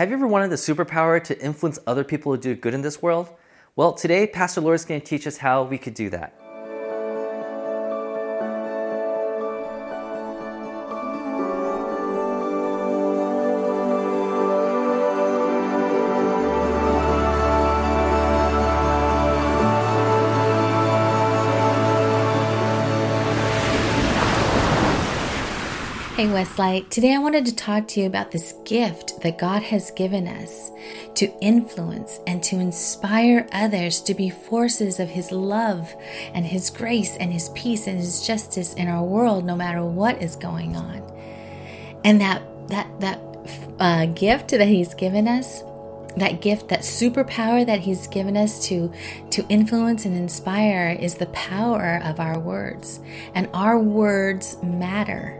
Have you ever wanted the superpower to influence other people to do good in this world? Well, today, Pastor Laura is going to teach us how we could do that. Hey Westlight, today I wanted to talk to you about this gift that God has given us to influence and to inspire others to be forces of His love and His grace and His peace and His justice in our world, no matter what is going on. And that that that uh, gift that He's given us, that gift, that superpower that He's given us to to influence and inspire, is the power of our words, and our words matter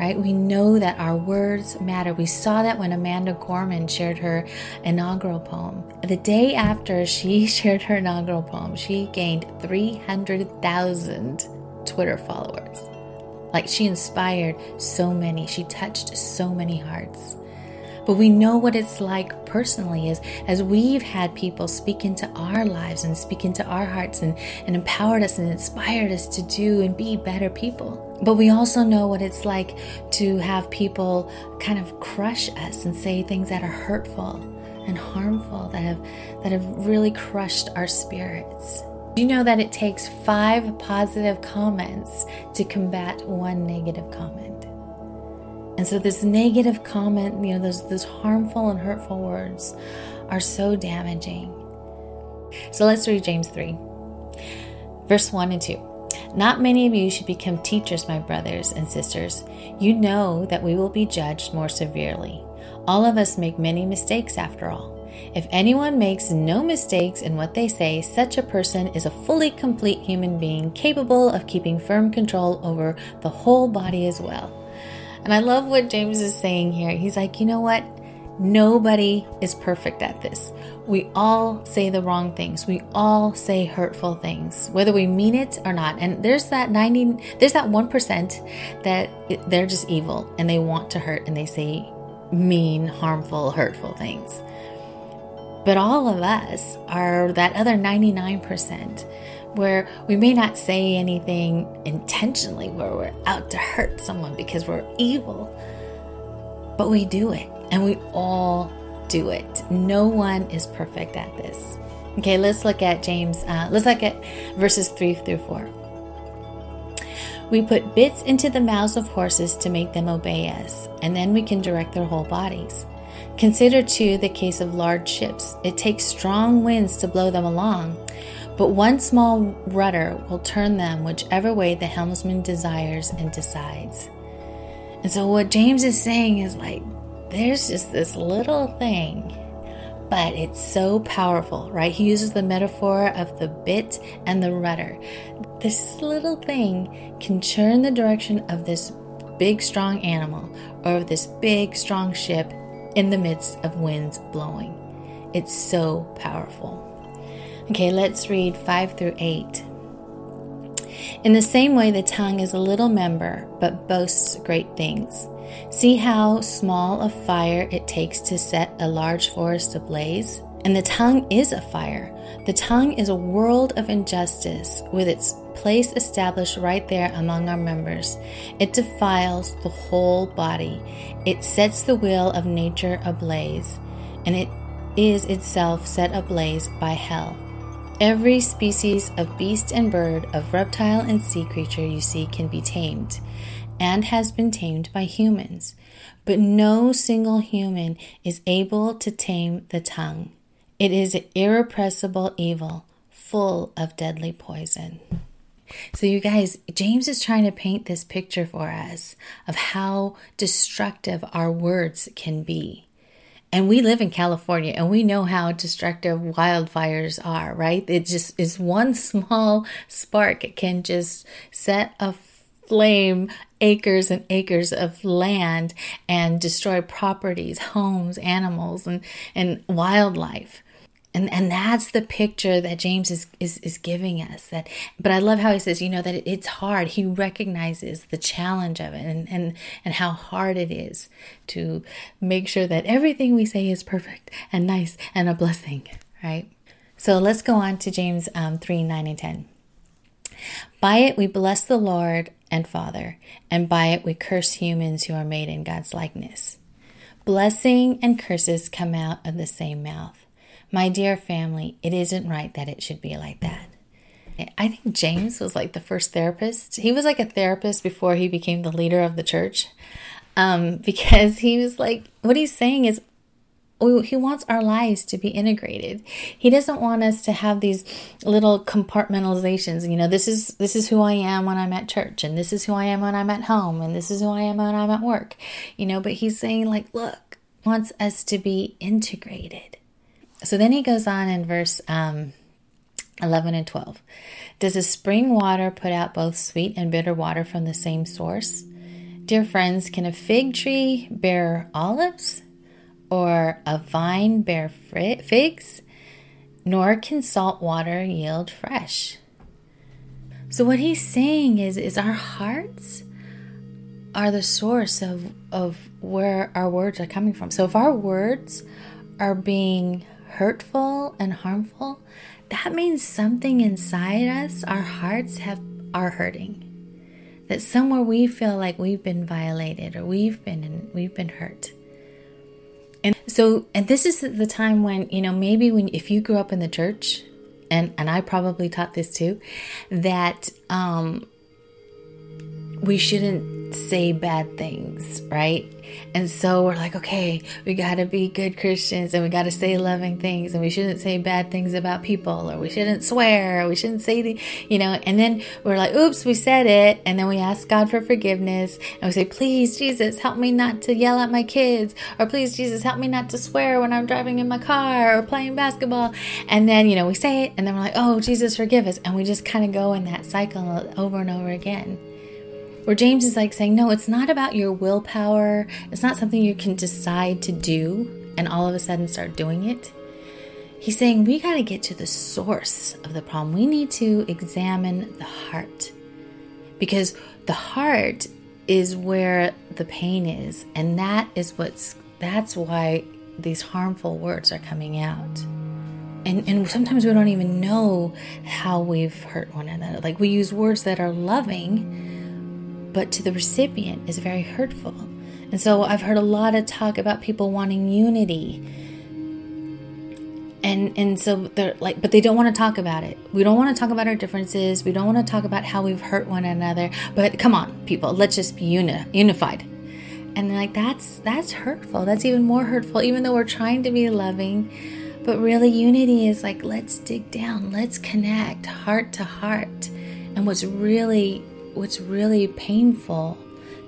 right? We know that our words matter. We saw that when Amanda Gorman shared her inaugural poem. The day after she shared her inaugural poem, she gained 300,000 Twitter followers. Like she inspired so many, she touched so many hearts. But we know what it's like personally as, as we've had people speak into our lives and speak into our hearts and, and empowered us and inspired us to do and be better people. But we also know what it's like to have people kind of crush us and say things that are hurtful and harmful that have that have really crushed our spirits. Do you know that it takes 5 positive comments to combat one negative comment? And so this negative comment, you know, those those harmful and hurtful words are so damaging. So let's read James 3. Verse 1 and 2. Not many of you should become teachers, my brothers and sisters. You know that we will be judged more severely. All of us make many mistakes, after all. If anyone makes no mistakes in what they say, such a person is a fully complete human being capable of keeping firm control over the whole body as well. And I love what James is saying here. He's like, you know what? Nobody is perfect at this. We all say the wrong things. We all say hurtful things, whether we mean it or not. And there's that 90 there's that 1% that they're just evil and they want to hurt and they say mean, harmful, hurtful things. But all of us are that other 99% where we may not say anything intentionally where we're out to hurt someone because we're evil, but we do it and we all do it. No one is perfect at this. Okay, let's look at James. Uh, let's look at verses 3 through 4. We put bits into the mouths of horses to make them obey us, and then we can direct their whole bodies. Consider too the case of large ships. It takes strong winds to blow them along, but one small rudder will turn them whichever way the helmsman desires and decides. And so, what James is saying is like, there's just this little thing, but it's so powerful, right? He uses the metaphor of the bit and the rudder. This little thing can turn the direction of this big, strong animal or of this big, strong ship in the midst of winds blowing. It's so powerful. Okay, let's read 5 through 8. In the same way, the tongue is a little member, but boasts great things. See how small a fire it takes to set a large forest ablaze? And the tongue is a fire. The tongue is a world of injustice with its place established right there among our members. It defiles the whole body. It sets the wheel of nature ablaze, and it is itself set ablaze by hell. Every species of beast and bird, of reptile and sea creature you see can be tamed and has been tamed by humans. But no single human is able to tame the tongue. It is an irrepressible evil, full of deadly poison. So, you guys, James is trying to paint this picture for us of how destructive our words can be. And we live in California and we know how destructive wildfires are, right? It just is one small spark. It can just set a flame acres and acres of land and destroy properties, homes, animals, and, and wildlife. And and that's the picture that James is, is is giving us that but I love how he says you know that it's hard. He recognizes the challenge of it and and and how hard it is to make sure that everything we say is perfect and nice and a blessing right? So let's go on to James um, 3 9 and 10 by it we bless the Lord and Father and by it we curse humans who are made in God's likeness. Blessing and curses come out of the same mouth my dear family, it isn't right that it should be like that. I think James was like the first therapist. He was like a therapist before he became the leader of the church. Um, because he was like, what he's saying is, he wants our lives to be integrated. He doesn't want us to have these little compartmentalizations. You know, this is this is who I am when I'm at church, and this is who I am when I'm at home, and this is who I am when I'm at work. You know, but he's saying like, look, wants us to be integrated. So then he goes on in verse um, 11 and 12. Does a spring water put out both sweet and bitter water from the same source? Dear friends, can a fig tree bear olives or a vine bear figs? Nor can salt water yield fresh. So what he's saying is is our hearts are the source of of where our words are coming from. So if our words are being hurtful and harmful, that means something inside us, our hearts have are hurting. That somewhere we feel like we've been violated or we've been we've been hurt. And so and this is the time when, you know, maybe when if you grew up in the church and and I probably taught this too, that um we shouldn't say bad things, right? And so we're like, okay, we got to be good Christians and we got to say loving things and we shouldn't say bad things about people or we shouldn't swear or we shouldn't say the, you know, and then we're like, oops, we said it. And then we ask God for forgiveness and we say, please, Jesus, help me not to yell at my kids or please, Jesus, help me not to swear when I'm driving in my car or playing basketball. And then, you know, we say it and then we're like, oh, Jesus, forgive us. And we just kind of go in that cycle over and over again. Where James is like saying, no, it's not about your willpower. It's not something you can decide to do and all of a sudden start doing it. He's saying we got to get to the source of the problem. We need to examine the heart because the heart is where the pain is, and that is what's that's why these harmful words are coming out. And, and sometimes we don't even know how we've hurt one another. Like we use words that are loving, but to the recipient is very hurtful. And so I've heard a lot of talk about people wanting unity. And and so they're like but they don't want to talk about it. We don't want to talk about our differences. We don't want to talk about how we've hurt one another. But come on, people, let's just be uni- unified. And they're like that's that's hurtful. That's even more hurtful even though we're trying to be loving. But really unity is like let's dig down. Let's connect heart to heart. And what's really what's really painful,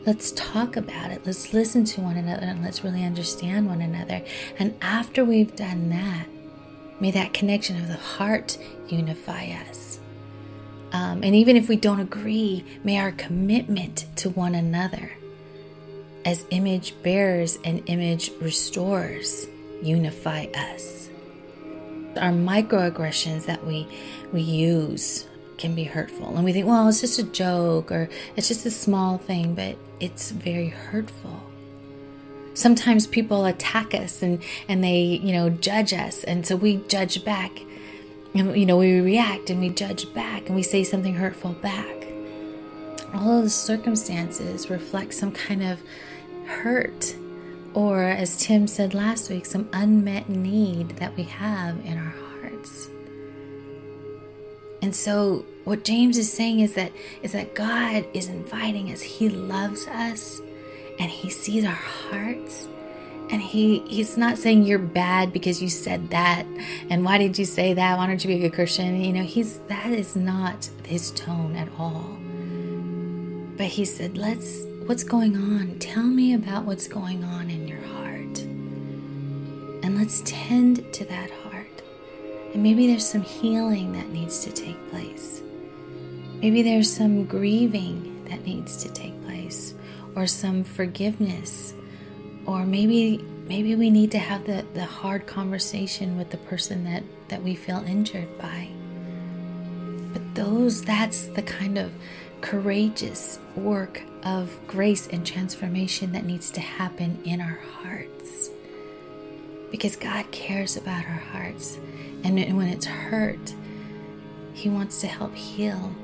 let's talk about it. Let's listen to one another and let's really understand one another. And after we've done that, may that connection of the heart unify us. Um, and even if we don't agree, may our commitment to one another as image bearers and image restorers unify us. Our microaggressions that we we use can be hurtful. And we think, well, it's just a joke or it's just a small thing, but it's very hurtful. Sometimes people attack us and, and they, you know, judge us. And so we judge back. And, you know, we react and we judge back and we say something hurtful back. All of the circumstances reflect some kind of hurt or, as Tim said last week, some unmet need that we have in our hearts. And so what James is saying is that is that God is inviting us. He loves us and he sees our hearts. And he he's not saying you're bad because you said that and why did you say that? Why don't you be a good Christian? You know, he's that is not his tone at all. But he said, "Let's what's going on? Tell me about what's going on in your heart." And let's tend to that heart. And maybe there's some healing that needs to take place. Maybe there's some grieving that needs to take place, or some forgiveness, or maybe maybe we need to have the, the hard conversation with the person that, that we feel injured by. But those, that's the kind of courageous work of grace and transformation that needs to happen in our hearts. Because God cares about our hearts. And when it's hurt, He wants to help heal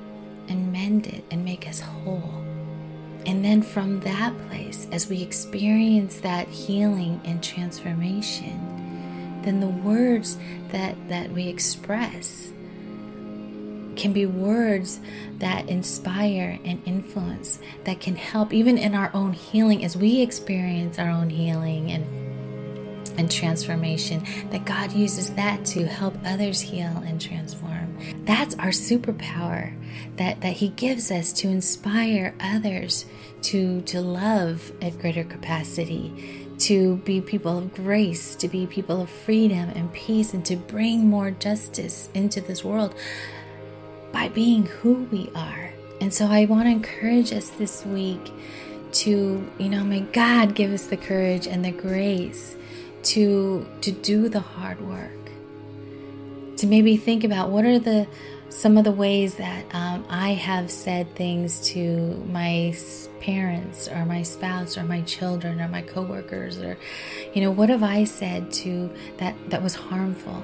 and mend it and make us whole. And then from that place, as we experience that healing and transformation, then the words that, that we express can be words that inspire and influence, that can help even in our own healing as we experience our own healing and and transformation, that God uses that to help others heal and transform. That's our superpower that, that He gives us to inspire others to, to love at greater capacity, to be people of grace, to be people of freedom and peace, and to bring more justice into this world by being who we are. And so I want to encourage us this week to, you know, may God give us the courage and the grace to to do the hard work. To maybe think about what are the some of the ways that um, I have said things to my parents or my spouse or my children or my coworkers or you know what have I said to that that was harmful?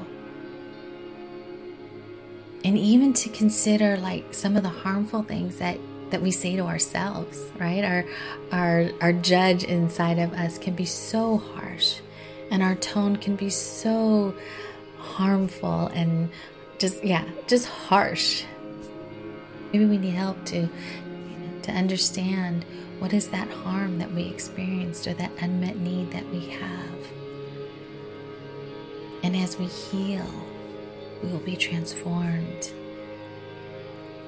And even to consider like some of the harmful things that that we say to ourselves right? Our our our judge inside of us can be so harsh and our tone can be so harmful and just yeah just harsh maybe we need help to to understand what is that harm that we experienced or that unmet need that we have and as we heal we will be transformed.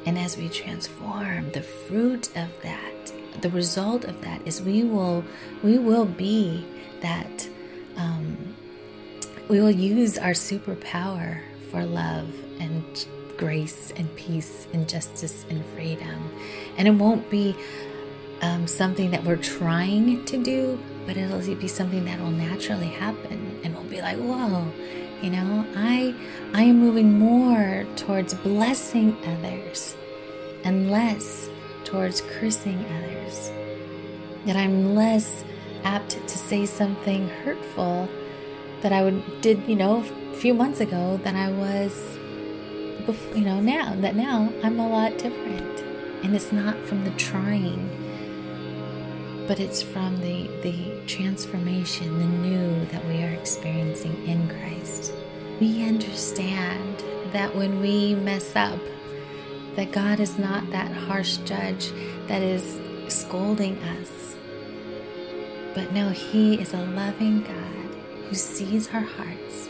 And as we transform, the fruit of that, the result of that is we will we will be that um, we will use our superpower for love and grace and peace and justice and freedom. And it won't be um, something that we're trying to do, but it'll be something that will naturally happen. And we'll be like, whoa, you know, I I am moving more towards blessing others and less towards cursing others. That I'm less apt to say something hurtful that I would did, you know, a few months ago than I was before, you know, now that now I'm a lot different. And it's not from the trying, but it's from the the transformation, the new that we are experiencing in Christ we understand that when we mess up, that God is not that harsh judge that is scolding us. But no, He is a loving God who sees our hearts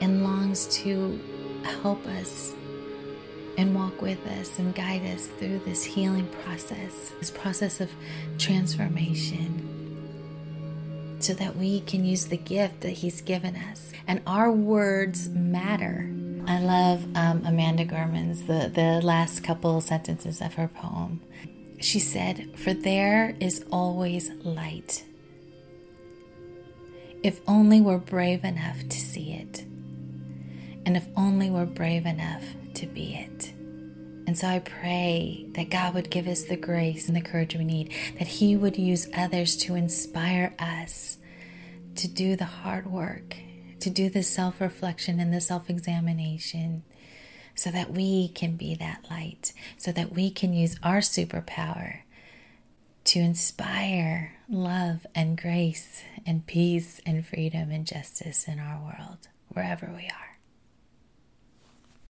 and longs to help us and walk with us and guide us through this healing process, this process of transformation so that we can use the gift that He's given us. And our words matter. I love um, Amanda Gorman's, the, the last couple sentences of her poem. She said, For there is always light. If only we're brave enough to see it. And if only we're brave enough to be it. And so I pray that God would give us the grace and the courage we need, that He would use others to inspire us to do the hard work, to do the self reflection and the self examination, so that we can be that light, so that we can use our superpower to inspire love and grace and peace and freedom and justice in our world, wherever we are.